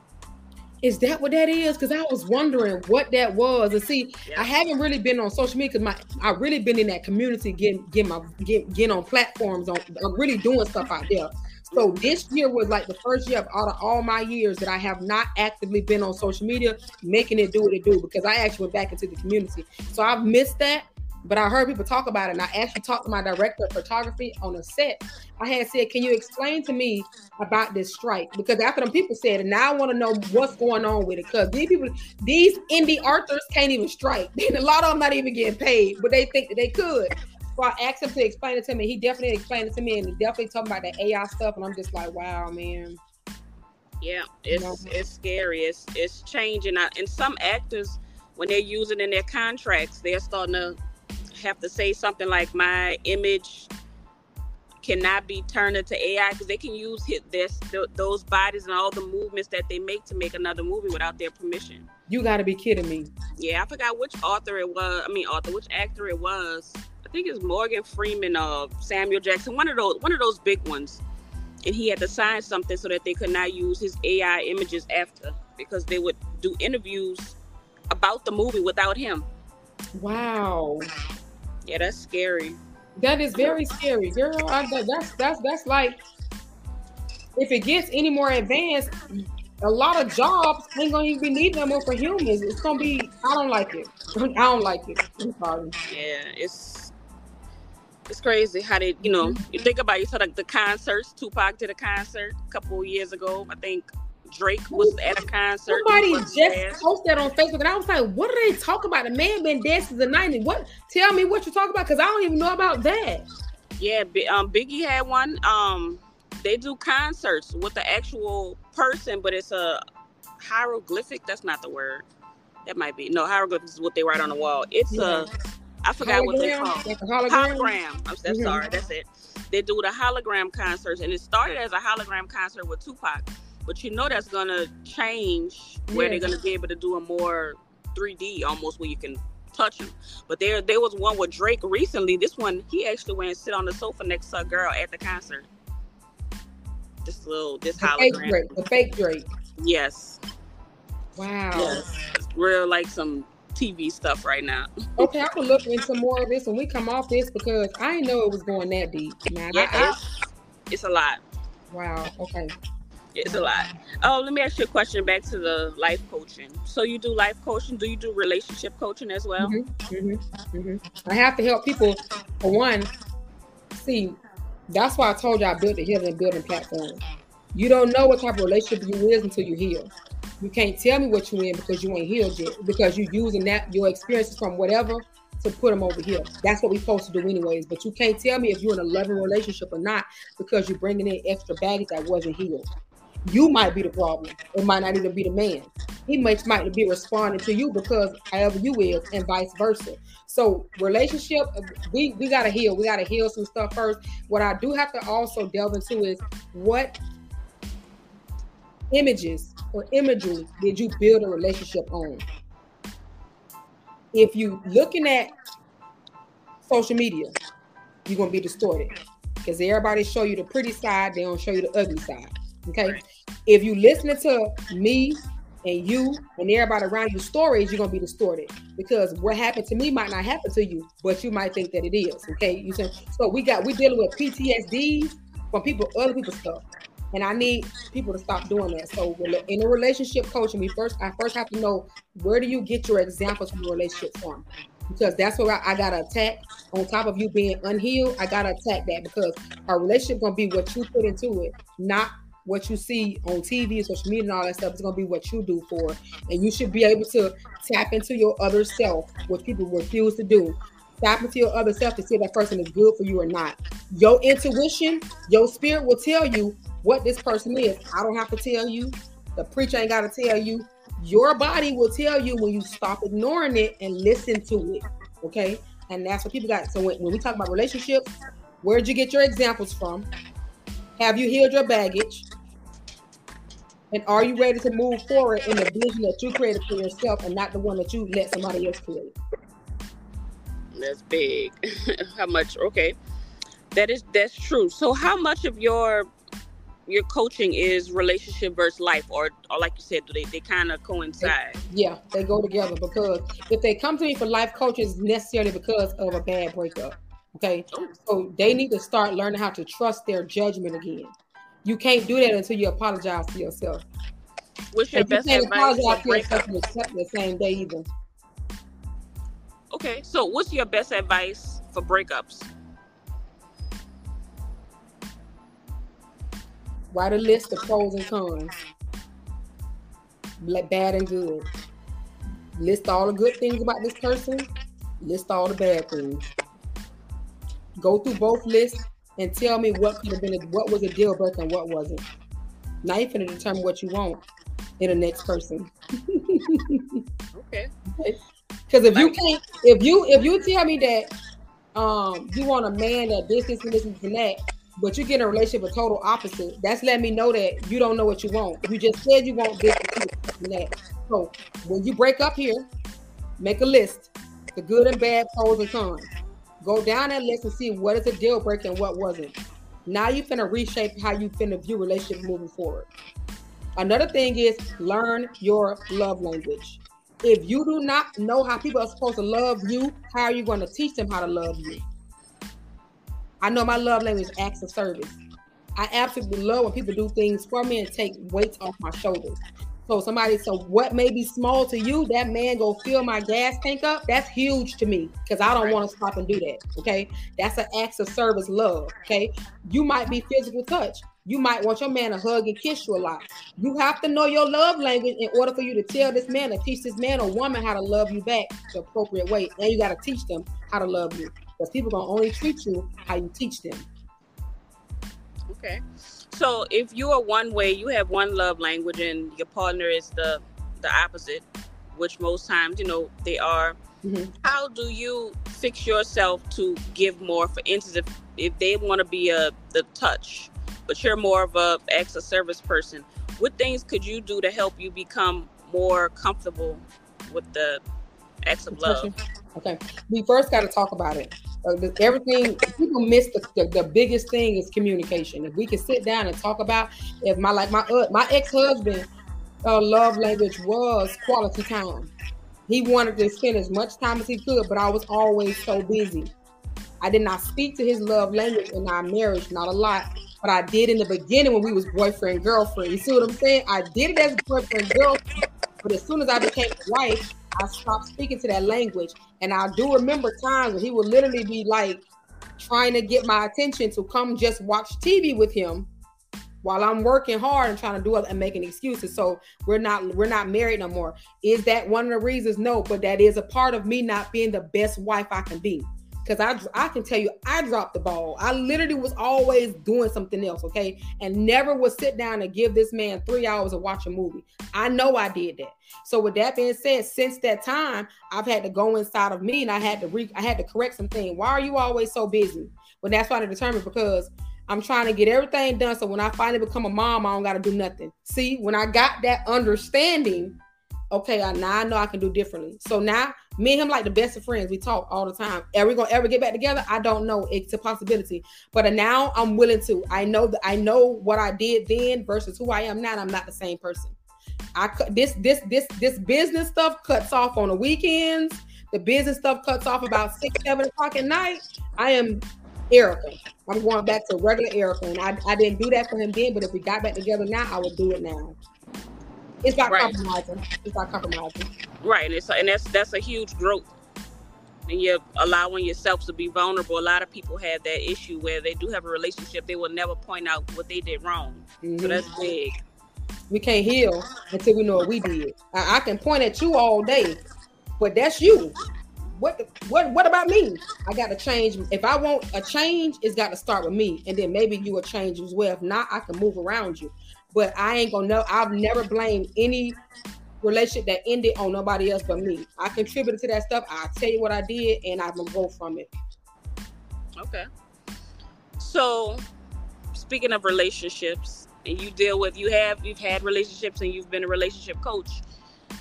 Is that what that is? Because I was wondering what that was. And see, yeah. I haven't really been on social media because my I really been in that community getting getting my get, getting on platforms on I'm really doing stuff out there. So mm-hmm. this year was like the first year of out of all my years that I have not actively been on social media, making it do what it do because I actually went back into the community. So I've missed that. But I heard people talk about it, and I actually talked to my director of photography on a set. I had said, "Can you explain to me about this strike?" Because after them people said, and now I want to know what's going on with it. Because these people, these indie authors can't even strike. a lot of them not even getting paid, but they think that they could. So I asked him to explain it to me. He definitely explained it to me, and he definitely talking about the AI stuff. And I'm just like, wow, man. Yeah, it's you know? it's scary. It's it's changing. And some actors, when they're using in their contracts, they're starting to have to say something like my image cannot be turned into AI because they can use hit this th- those bodies and all the movements that they make to make another movie without their permission. You got to be kidding me. Yeah, I forgot which author it was. I mean, author, which actor it was. I think it's Morgan Freeman or Samuel Jackson, one of those, one of those big ones. And he had to sign something so that they could not use his AI images after because they would do interviews about the movie without him. Wow. Yeah, that's scary. That is very scary, girl. I, that's that's that's like if it gets any more advanced, a lot of jobs ain't gonna even be needed no more for humans. It's gonna be. I don't like it. I don't like it. I'm sorry. Yeah, it's it's crazy how they, you know, mm-hmm. you think about you saw like the concerts. Tupac did a concert a couple years ago. I think Drake was at a concert. Somebody just posted on Facebook, and I was like, "What are they talking about? The man been dancing the '90s. What? Tell me what you're talking about, because I don't even know about that." Yeah, um, Biggie had one. Um, they do concerts with the actual person, but it's a hieroglyphic. That's not the word. That might be no hieroglyphics is what they write on the wall. It's yeah. a I forgot hologram? what they call like hologram. hologram. I'm, I'm sorry, that's it. They do the hologram concerts, and it started as a hologram concert with Tupac but you know that's gonna change where Yeah. they're gonna be able to do a more 3D almost where you can touch them. But there there was one with Drake recently. This one he actually went and sit on the sofa next to a girl at the concert. This little this The fake hologram. Drake. The fake Drake. Yes. Wow. Yes. Real like some TV stuff right now. Okay, I can look into more of this when we come off this because I didn't know it was going that deep. Now, Yeah, I- I- it's, it's a lot. wow. Okay. It's a lot. Oh, let me ask you a question back to the life coaching. So you do life coaching? Do you do relationship coaching as well? Mhm, mhm, mhm. I have to help people. For one, see, that's why I told you I built the healing building platform. You don't know what type of relationship you is until you heal. You can't tell me what you in because you ain't healed yet. Because you're using that your experiences from whatever to put them over here. That's what we're supposed to do anyways. But you can't tell me if you're in a loving relationship or not because you're bringing in extra baggage that wasn't healed. You might be the problem. It might not even be the man. He might might be responding to you because however you is, and vice versa. So relationship, we we gotta heal. We gotta heal some stuff first. What I do have to also delve into is what images or imagery did you build a relationship on? If you looking at social media, you're gonna be distorted because everybody show you the pretty side, they don't show you the ugly side. Okay. Right. If you listening to me and you and everybody around you stories, you're gonna be distorted because what happened to me might not happen to you, but you might think that it is. Okay. You say so we got we dealing with PTSD from people, other people's stuff. And I need people to stop doing that. So in a relationship coaching, we first I first have to know where do you get your examples from the relationship from? Because that's what I, I gotta attack. On top of you being unhealed, I gotta attack that because our relationship gonna be what you put into it, not what you see on TV, social media, and all that stuff. is gonna be what you do for. And you should be able to tap into your other self, which people refuse to do. Tap into your other self to see if that person is good for you or not. Your intuition, your spirit will tell you what this person is. I don't have to tell you. The preacher ain't got to tell you. Your body will tell you when you stop ignoring it and listen to it. Okay. And that's what people got. So when, when we talk about relationships, where'd you get your examples from? Have you healed your baggage? And are you ready to move forward in the vision that you created for yourself and not the one that you let somebody else create? That's big. how much? Okay, that is that's true. So how much of your your coaching is relationship versus life, or or like you said, do they they kind of coincide? Yeah, they go together because if they come to me for life coaches, it's necessarily because of a bad breakup. Okay, oh. so they need to start learning how to trust their judgment again. You can't do that until you apologize to yourself. What's your And you best can't advice apologize to yourself and accept the same day either. Okay, so what's your best advice for breakups? Write a list of pros and cons, like bad and good. List all the good things about this person. List all the bad things. Go through both lists and tell me what could have been, a, what was a deal breaker and what wasn't. Now you're finna determine what you want in the next person. Okay. Because if you can't, if you if you tell me that um you want a man that this this and this and that, but you get in a relationship with total opposite, that's letting me know that you don't know what you want. You just said you want this and that. So when you break up here, make a list, the good and bad, pros and cons. Go down that list and see what is a deal breaker and what wasn't. Now you finna reshape how you finna view relationships moving forward. Another thing is learn your love language. If you do not know how people are supposed to love you, how are you going to teach them how to love you? I know my love language acts of service. I absolutely love when people do things for me and take weights off my shoulders. So somebody, so what may be small to you, that man go fill my gas tank up. That's huge to me because I don't want to stop and do that. Okay, that's an act of service love. Okay, you might be physical touch. You might want your man to hug and kiss you a lot. You have to know your love language in order for you to tell this man or teach this man or woman how to love you back the appropriate way. And you got to teach them how to love you because people gonna only treat you how you teach them. Okay. So if you are one way, you have one love language, and your partner is the the opposite, which most times you know they are. Mhm. How do you fix yourself to give more? For instance, if if they want to be a the touch, but you're more of a of service person, what things could you do to help you become more comfortable with the acts of love? Okay, we first got to talk about it. Uh, everything people miss the, the, the, biggest thing is communication. If we can sit down and talk about, if my like my uh, my ex husband, uh, love language was quality time. He wanted to spend as much time as he could, but I was always so busy. I did not speak to his love language in our marriage, not a lot, but I did in the beginning when we was boyfriend girlfriend. You see what I'm saying? I did it as a boyfriend girlfriend, but as soon as I became wife, I stopped speaking to that language. And I do remember times when he would literally be like trying to get my attention to come just watch TV with him while I'm working hard and trying to do it and making excuses. So we're not we're not married no more. Is that one of the reasons? No, but that is a part of me not being the best wife I can be because I I can tell you I dropped the ball. I literally was always doing something else, okay, and never would sit down and give this man three hours to watch a movie. I know I did that. So with that being said, since that time, I've had to go inside of me and I had to re I had to correct some things. Why are you always so busy? Well, that's why I determined because I'm trying to get everything done. So when I finally become a mom, I don't got to do nothing. See, when I got that understanding, okay, I, now I know I can do differently. So now me and him like the best of friends. We talk all the time. Are we gonna ever get back together? I don't know. It's a possibility. But now I'm willing to. I know that I know what I did then versus who I am now. I'm not the same person. I this this this this business stuff cuts off on the weekends. The business stuff cuts off about six, seven o'clock at night. I am Erica. I'm going back to regular Erica. And I, I didn't do that for him then, but if we got back together now, I would do it now. It's not right. compromising. It's not compromising. Right, and, and that's that's a huge growth. And you're allowing yourself to be vulnerable. A lot of people have that issue where they do have a relationship, they will never point out what they did wrong. Mm-hmm. So that's big. We can't heal until we know what we did. I, I can point at you all day, but that's you. What what what about me? I got to change. If I want a change, it's got to start with me, and then maybe you will change as well. If not, I can move around you. But I ain't gonna know. I've never blamed any relationship that ended on nobody else but me. I contributed to that stuff. I'll tell you what I did, and I'm gonna go from it. Okay. So, speaking of relationships, and you deal with you have you've had relationships and you've been a relationship coach.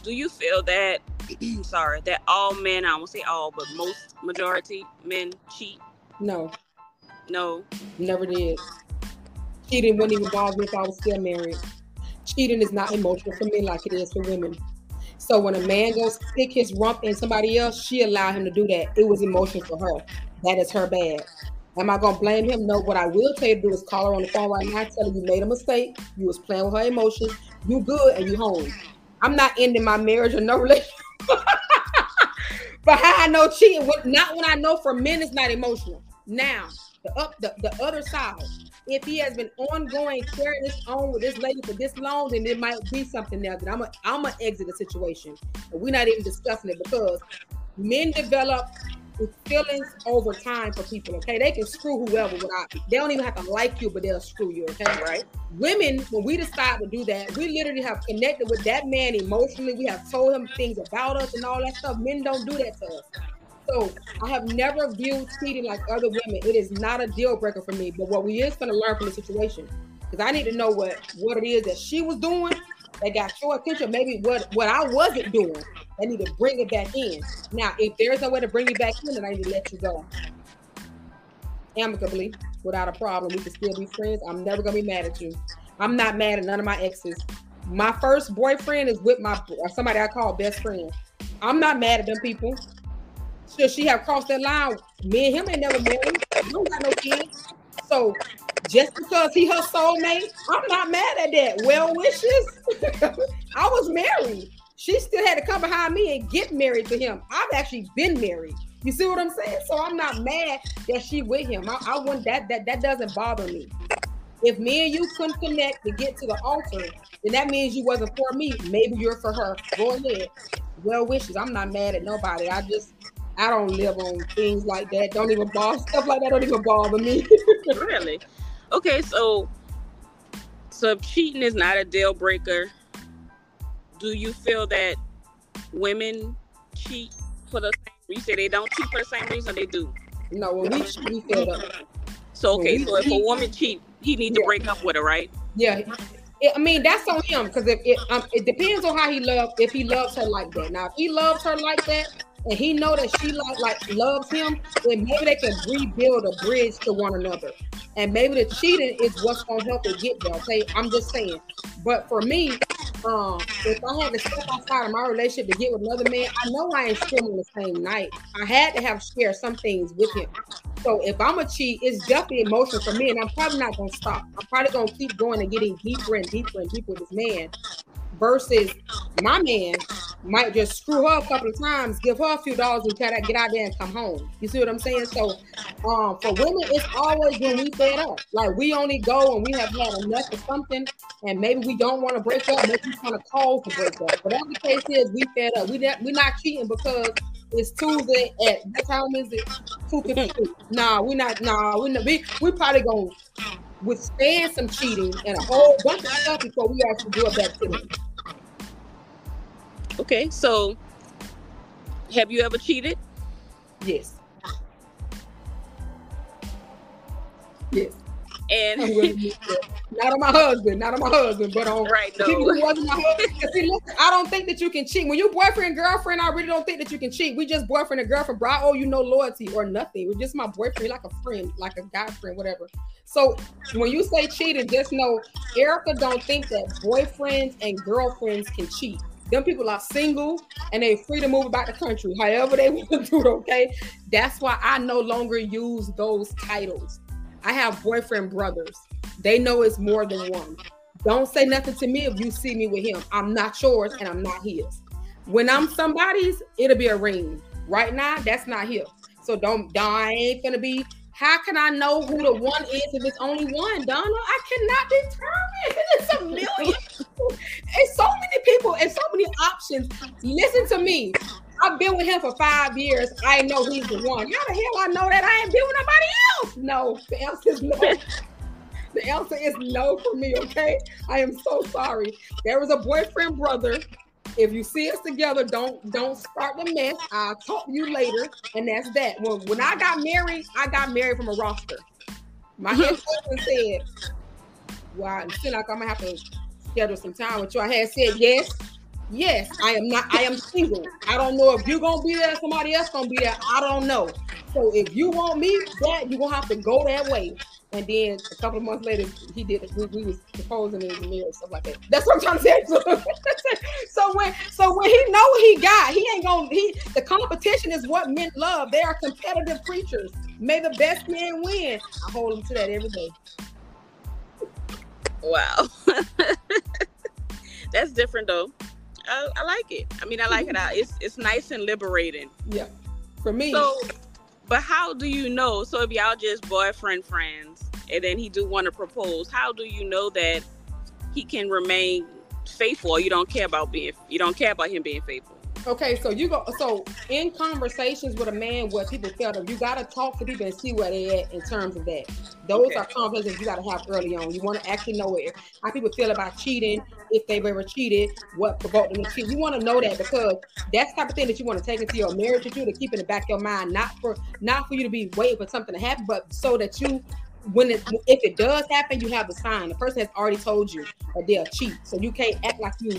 Do you feel that sorry that all men I won't say all but most majority men cheat? No. No. Never did. Cheating wouldn't even bother me if I was still married. Cheating is not emotional for men like it is for women. So when a man goes stick his rump in somebody else, she allowed him to do that. It was emotional for her. That is her bad. Am I gonna blame him? No. What I will tell you to do is call her on the phone right now, tell her you made a mistake. You was playing with her emotions. You good and you home. I'm not ending my marriage or no relationship. but how I know cheating? Not when I know for men it's not emotional. Now the up the, the other side if he has been ongoing carrying this on with this lady for this long, then there might be something there that I'm a, I'm gonna exit the situation. And we're not even discussing it because men develop feelings over time for people. Okay, they can screw whoever without. They don't even have to like you, but they'll screw you. Okay, right? Women, when we decide to do that, we literally have connected with that man emotionally. We have told him things about us and all that stuff. Men don't do that to us. So I have never viewed cheating like other women. It is not a deal breaker for me. But what we is going to learn from the situation, because I need to know what what it is that she was doing that got your attention. Maybe what what I wasn't doing. I need to bring it back in. Now, if there's no way to bring me back in, then I need to let you go amicably without a problem. We can still be friends. I'm never gonna be mad at you. I'm not mad at none of my exes. My first boyfriend is with my somebody I call best friend. I'm not mad at them people. Should she have crossed that line? Me and him ain't never married. We don't got no kids. So just because he her soulmate, I'm not mad at that. Well wishes. I was married. She still had to come behind me and get married to him. I've actually been married. You see what I'm saying? So I'm not mad that she with him. I, I wouldn't that that that doesn't bother me. If me and you couldn't connect to get to the altar, then that means you wasn't for me. Maybe you're for her. Go ahead. Well wishes. I'm not mad at nobody. I just I don't live on things like that. Don't even bother stuff like that. Don't even bother me. really? Okay, so so if cheating is not a deal breaker, do you feel that women cheat for the same? You say they don't cheat for the same reason, they do. No, when we cheat, we feel up. So okay, so if a woman cheat, he need to yeah. break up with her, right? Yeah, it, I mean, that's on him because if it, um, it depends on how he loves. If he loves her like that, now if he loves her like that, and he know that she like like loves him, then maybe they can rebuild a bridge to one another. And maybe the cheating is what's gonna help it get there. Okay, I'm just saying. But for me, um, if I had to step outside of my relationship to get with another man, I know I ain't still on the same night. I had to have share some things with him. So if I'm a cheat, it's definitely emotional for me, and I'm probably not gonna stop. I'm probably gonna keep going and getting deeper and deeper and deeper with this man versus my man might just screw her a couple of times, give her a few dollars and try to get out there and come home. You see what I'm saying? So um, for women, it's always when we fed up. Like we only go and we have had enough of something, and maybe we don't want to break up, maybe we want to call to break up. Whatever the case is, we fed up. We we're not cheating because it's Tuesday at what time is it? Two fifty. Nah, we not. Nah, we we we probably gonna withstand some cheating and a whole bunch of stuff before we actually do it back to. Okay, so have you ever cheated? Yes. Yes. And not on my husband, not on my husband, but on right, no. people who wasn't my husband. See, listen, I don't think that you can cheat. When you boyfriend girlfriend, I really don't think that you can cheat. We just boyfriend and girlfriend, bro. I owe you no loyalty or nothing. We're just my boyfriend, like a friend, like a guy friend, whatever. So when you say cheating, just know Erica don't think that boyfriends and girlfriends can cheat. Them people are single and they free to move about the country, however they want to do it. Okay, that's why I no longer use those titles. I have boyfriend brothers. They know it's more than one. Don't say nothing to me if you see me with him. I'm not yours and I'm not his. When I'm somebody's, it'll be a ring. Right now, that's not him. So don't, don't I ain't gonna be how can I know who the one is if it's only one, Donna? I cannot determine. It's a million. it's so many people and so many options. Listen to me. I've been with him for five years. I know he's the one. How the hell I know that I ain't been with nobody else? No, the answer is no. the answer is no for me, okay? I am so sorry. There was a boyfriend brother if you see us together, don't don't start the mess. I'll talk to you later, and that's that. When when I got married, I got married from a roster. My ex-husband said, "Well, I feel like I'm gonna have to schedule some time with you." I had said yes, yes. I am not. I am single. I don't know if you're gonna be there. Somebody else gonna be there. I don't know. So if you want me, that you're gonna have to go that way. And then a couple of months later, he did it. We, we was proposing in the mirror, stuff like that. That's what I'm trying to say. So, when so when he know what he got, he ain't gonna he the competition is what men love. They are competitive creatures. May the best man win. I hold him to that every day. Wow. That's different though. I, I, like it. I mean I like it. It's it's nice and liberating. Yeah. For me. So but how do you know? So if y'all just boyfriend friends and then he do want to propose, how do you know that he can remain faithful or you don't care about being you don't care about him being faithful? Okay, so you go so in conversations with a man where people feel them, you gotta talk to people and see where they at in terms of that. Those okay. are conversations you gotta have early on. You want to actually know it, how people feel about cheating, if they've ever cheated, what provoked them to cheat. You want to know that because that's the type of thing that you want to take into your marriage with you to keep in the back of your mind, not for not for you to be waiting for something to happen, but so that you when it if it does happen, you have the sign. The person has already told you that they'll cheat. So you can't act like you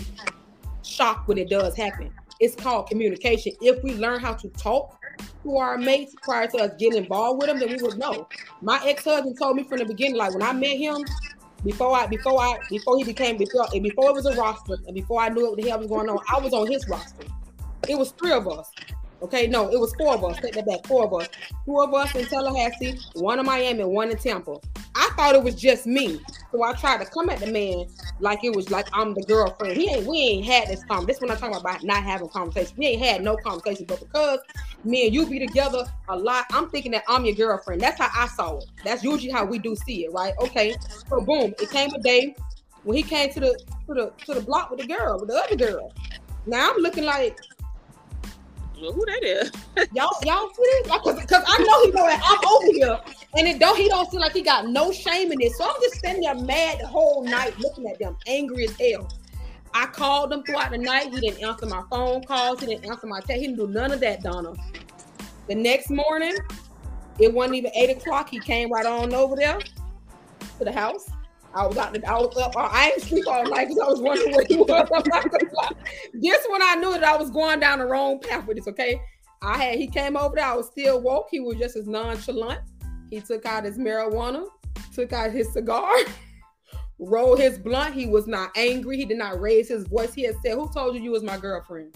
shocked when it does happen. It's called communication. If we learn how to talk to our mates prior to us getting involved with them, then we would know. My ex-husband told me from the beginning, like when I met him, before I before I before he became before before it was a roster and before I knew what the hell was going on, I was on his roster. It was three of us. Okay, no, it was four of us. Take that back, four of us. Two of us in Tallahassee, one in Miami, one in Tampa. I thought it was just me. So I tried to come at the man like it was like I'm the girlfriend. He ain't we ain't had this conversation. This when I'm talking about not having conversation. We ain't had no conversation, but because me and you be together a lot, I'm thinking that I'm your girlfriend. That's how I saw it. That's usually how we do see it, right? Okay. So boom, it came a day when he came to the to the to the block with the girl, with the other girl. Now I'm looking like well, who that is? y'all, y'all see this? Because I know he know that I'm over here, and it don't. He don't seem like he got no shame in this. So I'm just standing there mad the whole night, looking at them, angry as hell. I called him throughout the night. He didn't answer my phone calls. He didn't answer my text. He didn't do none of that, Donna. The next morning, it wasn't even eight o'clock. He came right on over there to the house. I was out. I was up. I ain't sleep all night because I was wondering where he was. this when I knew that I was going down the wrong path with this. Okay, I had he came over there. I was still woke. He was just as nonchalant. He took out his marijuana, took out his cigar, rolled his blunt. He was not angry. He did not raise his voice. He had said, "Who told you you was my girlfriend?"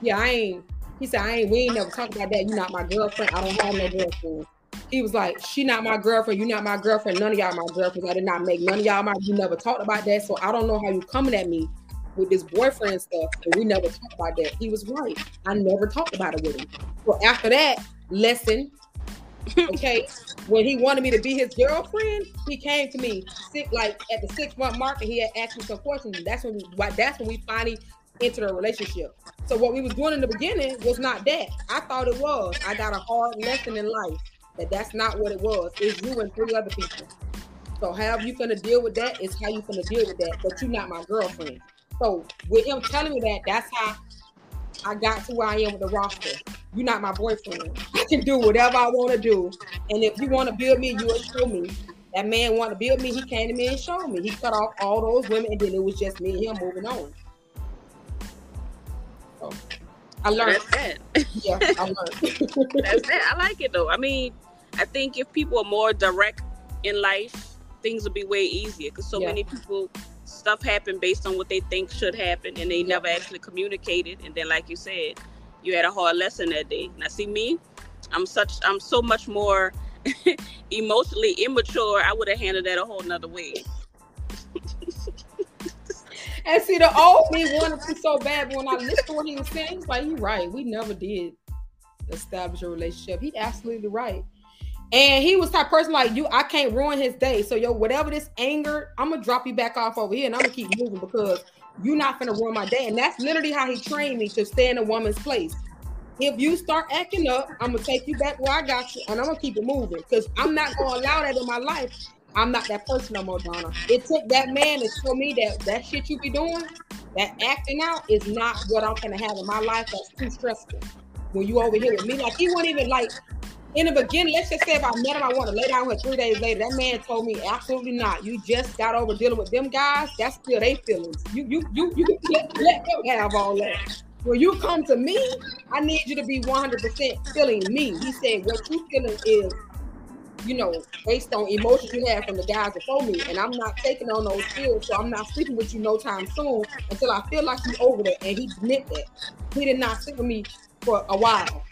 Yeah, I ain't. He said, "I ain't. We ain't never talked about that. You're not my girlfriend. I don't have no girlfriend." He was like, "She not my girlfriend. You not my girlfriend. None of y'all my girlfriends. I did not make none of y'all my. You never talked about that. So I don't know how you coming at me with this boyfriend stuff. And we never talked about that. He was right. I never talked about it with him. So after that lesson, okay, when he wanted me to be his girlfriend, he came to me sick like at the six month mark, and he had asked me some questions. That's when we, that's when we finally entered a relationship. So what we was doing in the beginning was not that. I thought it was. I got a hard lesson in life that that's not what it was. It's you and three other people. So how you gonna deal with that is how you gonna deal with that. But you're not my girlfriend. So with him telling me that, that's how I got to where I am with the roster. You're not my boyfriend. I can do whatever I want to do. And if you want to build me, you will show me. That man want to build me, he came to me and showed me. He cut off all those women, and then it was just me and him moving on. So I learned. That's it. Yeah, I learned. That's it. I like it though. I mean, I think if people are more direct in life, things would be way easier because so Yeah. many people stuff happen based on what they think should happen and they never actually communicated and then like you said you had a hard lesson that day now see me i'm such i'm so much more emotionally immature i would have handled that a whole nother way And see, the old me wanted to so bad, but when I listened to what he was saying, he's like, "You're right. We never did establish a relationship. He absolutely right." And he was type person like you. I can't ruin his day. So yo, whatever this anger, I'm gonna drop you back off over here, and I'm gonna keep moving because you're not gonna ruin my day. And that's literally how he trained me to stay in a woman's place. If you start acting up, I'm gonna take you back where I got you, and I'm gonna keep it moving because I'm not gonna allow that in my life. I'm not that person no more, Donna. It took that man to show me that that shit you be doing, that acting out, is not what I'm gonna have in my life. That's too stressful. When you over here with me, like he wasn't even like in the beginning. Let's just say if I met him, I want to lay down with three days later. That man told me absolutely not. You just got over dealing with them guys. That's still their feelings. You you you you let, let them have all that. When you come to me, I need you to be 100% feeling me. He said, What you feeling is, you know, based on emotions you have from the guys before me. And I'm not taking on those feels. So I'm not sleeping with you no time soon until I feel like you over there. And he admit that. He did not sleep with me for a while.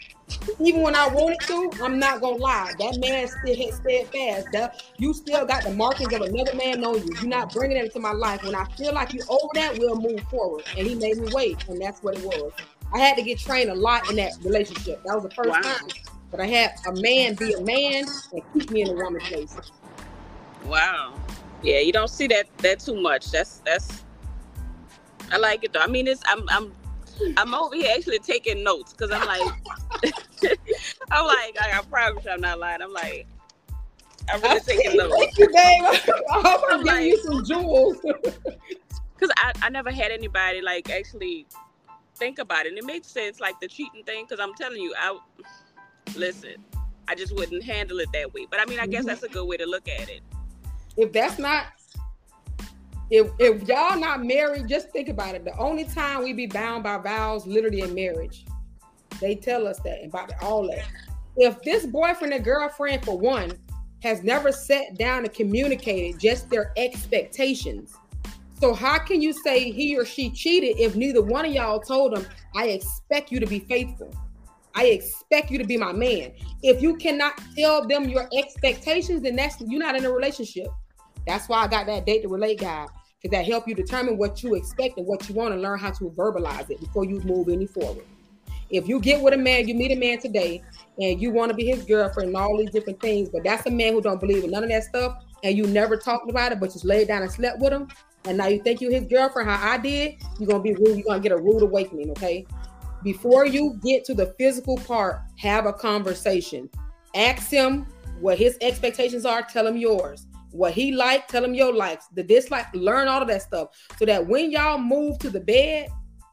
Even when I wanted to, I'm not gonna lie. That man still hit steadfast. That you still got the markings of another man on you. You're not bringing it into my life. When I feel like you over that, we'll move forward. And he made me wait, and that's what it was. I had to get trained a lot in that relationship. That was the first Wow. time. But I had a man be a man and keep me in a woman's place. wow yeah you don't see that that too much that's that's i like it though i mean it's i'm i'm i'm over here actually taking notes because i'm like i'm like I, I promise you i'm not lying i'm like i'm really taking notes Thank you, babe. I hope I'm I'm giving you some jewels. because I, I never had anybody like actually think about it and it makes sense like the cheating thing because i'm telling you i listen i just wouldn't handle it that way but i mean i guess Mhm. that's a good way to look at it if that's not if if y'all not married, just think about it. The only time we be bound by vows, literally in marriage. They tell us that about all that. If this boyfriend and girlfriend, for one, has never sat down and communicated just their expectations. So how can you say he or she cheated if neither one of y'all told them, I expect you to be faithful? I expect you to be my man. If you cannot tell them your expectations, then that's you're not in a relationship. That's why I got that date to relate guide because that help you determine what you expect and what you want and learn how to verbalize it before you move any forward. If you get with a man, you meet a man today, and you want to be his girlfriend and all these different things, but that's a man who don't believe in none of that stuff, and you never talked about it, but just laid down and slept with him, and now you think you his girlfriend, how I did, you're gonna be rude. You're gonna get a rude awakening, okay? Before you get to the physical part, have a conversation. Ask him what his expectations are. Tell him yours. What he like, tell him your likes. The dislike, learn all of that stuff, so that when y'all move to the bed,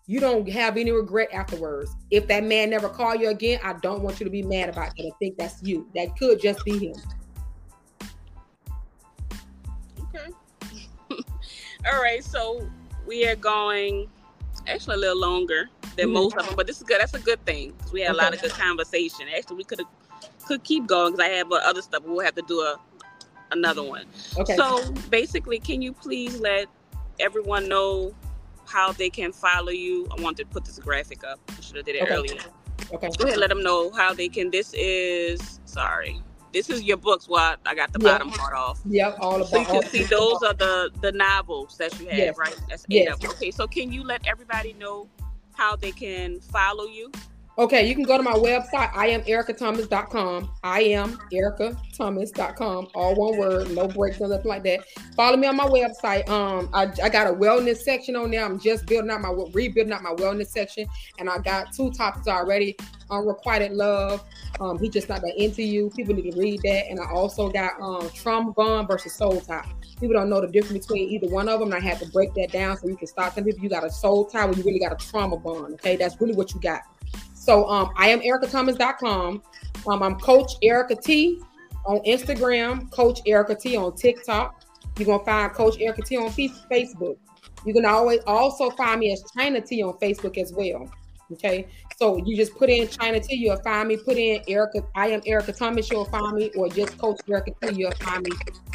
you don't have any regret afterwards. If that man never call you again, I don't want you to be mad about that and think that's you. That could just be him. Okay. All right, so we are going actually a little longer than mm-hmm. most of them, but this is good. That's a good thing because we had okay. a lot of good conversation. Actually, we could have could keep going because I have other stuff. We'll have to do a another one. Okay. So basically, can you please let everyone know how they can follow you? I wanted to put this graphic up. I should have did it okay. earlier. Okay. Go ahead, let them know how they can. This is sorry. This is your books. What I got the yep. bottom part off. Yep, all about. So you can see those are the the novels that you have, yes. right? That's eight yes. of them. Okay, so can you let everybody know how they can follow you? Okay, you can go to my website, I am ericathomas.com. I am ericathomas.com. All one word, no breaks, or nothing like that. Follow me on my website. Um, I, I got a wellness section on there. I'm just building out my rebuilding out my wellness section, and I got two topics already. Unrequited love. Um, he just not that into you. People need to read that. And I also got um trauma bond versus soul tie. People don't know the difference between either one of them. And I had to break that down so you can start telling people you got a soul tie when you really got a trauma bond. Okay, that's really what you got. So um, I am ericathomas.com. Um, I'm Coach Erica T on Instagram, Coach Erica T on TikTok. You're gonna find Coach Erica T on Facebook. You can always also find me as Chyna T on Facebook as well. Okay, so you just put in Chyna T, you'll find me. Put in Erica, I am Erica Thomas, you'll find me, or just Coach Erica T, you'll find me.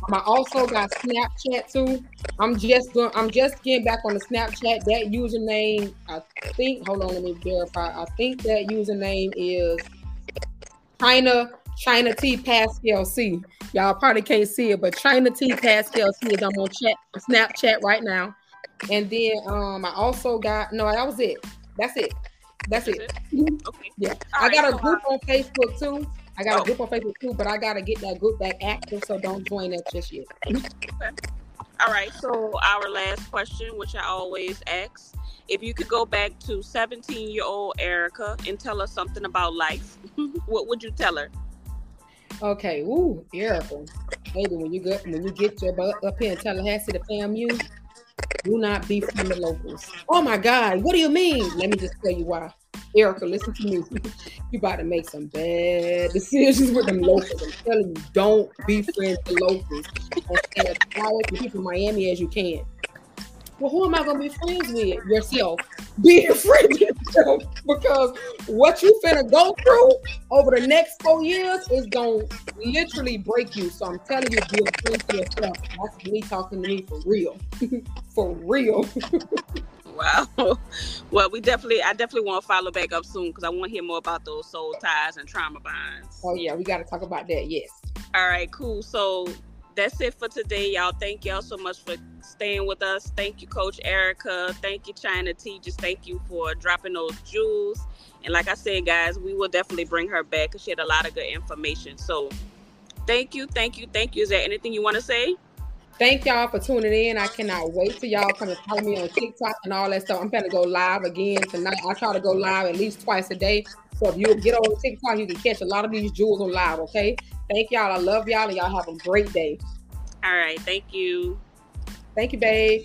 Um, I also got Snapchat too. I'm just going, I'm just getting back on the Snapchat. That username, I think. Hold on, let me verify. I think that username is Chyna Chyna T Pascal C. Y'all probably can't see it, but Chyna T Pascal C is I'm on chat Snapchat right now. And then um I also got no, that was it. That's it. That's it. Okay. Yeah. All I got a group uh, on Facebook too. I got oh. a group on Facebook too, but I gotta get that group back active, so don't join that just yet. okay. All right. So our last question, which I always ask, if you could go back to 17 year old Erica and tell us something about life, what would you tell her? Okay, ooh, Erica. Maybe when you get when you get your butt up here in Tallahassee to FAMU, do not be from the locals. Oh my God, what do you mean? Let me just tell you why. Erica, listen to me. you about to make some bad decisions with them locals. I'm telling you, don't be friends with locals. And as far people from Miami as you can. Well, who am I going to be friends with? Yourself. Be a friend with yourself because what you finna go through over the next four years is going to literally break you. So I'm telling you, be a friend to yourself. That's me talking to me for real. for real. wow. Well, we definitely, I definitely want to follow back up soon because I want to hear more about those soul ties and trauma bonds. Oh, yeah. We got to talk about that. Yes. All right, cool. So that's it for today, y'all. Thank y'all so much for staying with us. Thank you, Coach Erica. Thank you, Chyna T. Just thank you for dropping those jewels. And like I said, guys, we will definitely bring her back because she had a lot of good information. So thank you, thank you, thank you. Is there anything you want to say? Thank y'all for tuning in. I cannot wait till y'all come and follow me on TikTok and all that stuff. I'm gonna go live again tonight. I try to go live at least twice a day. So if you get on TikTok, you can catch a lot of these jewels on live. Okay. Thank y'all. I love y'all, and y'all have a great day. All right. Thank you. Thank you, babe.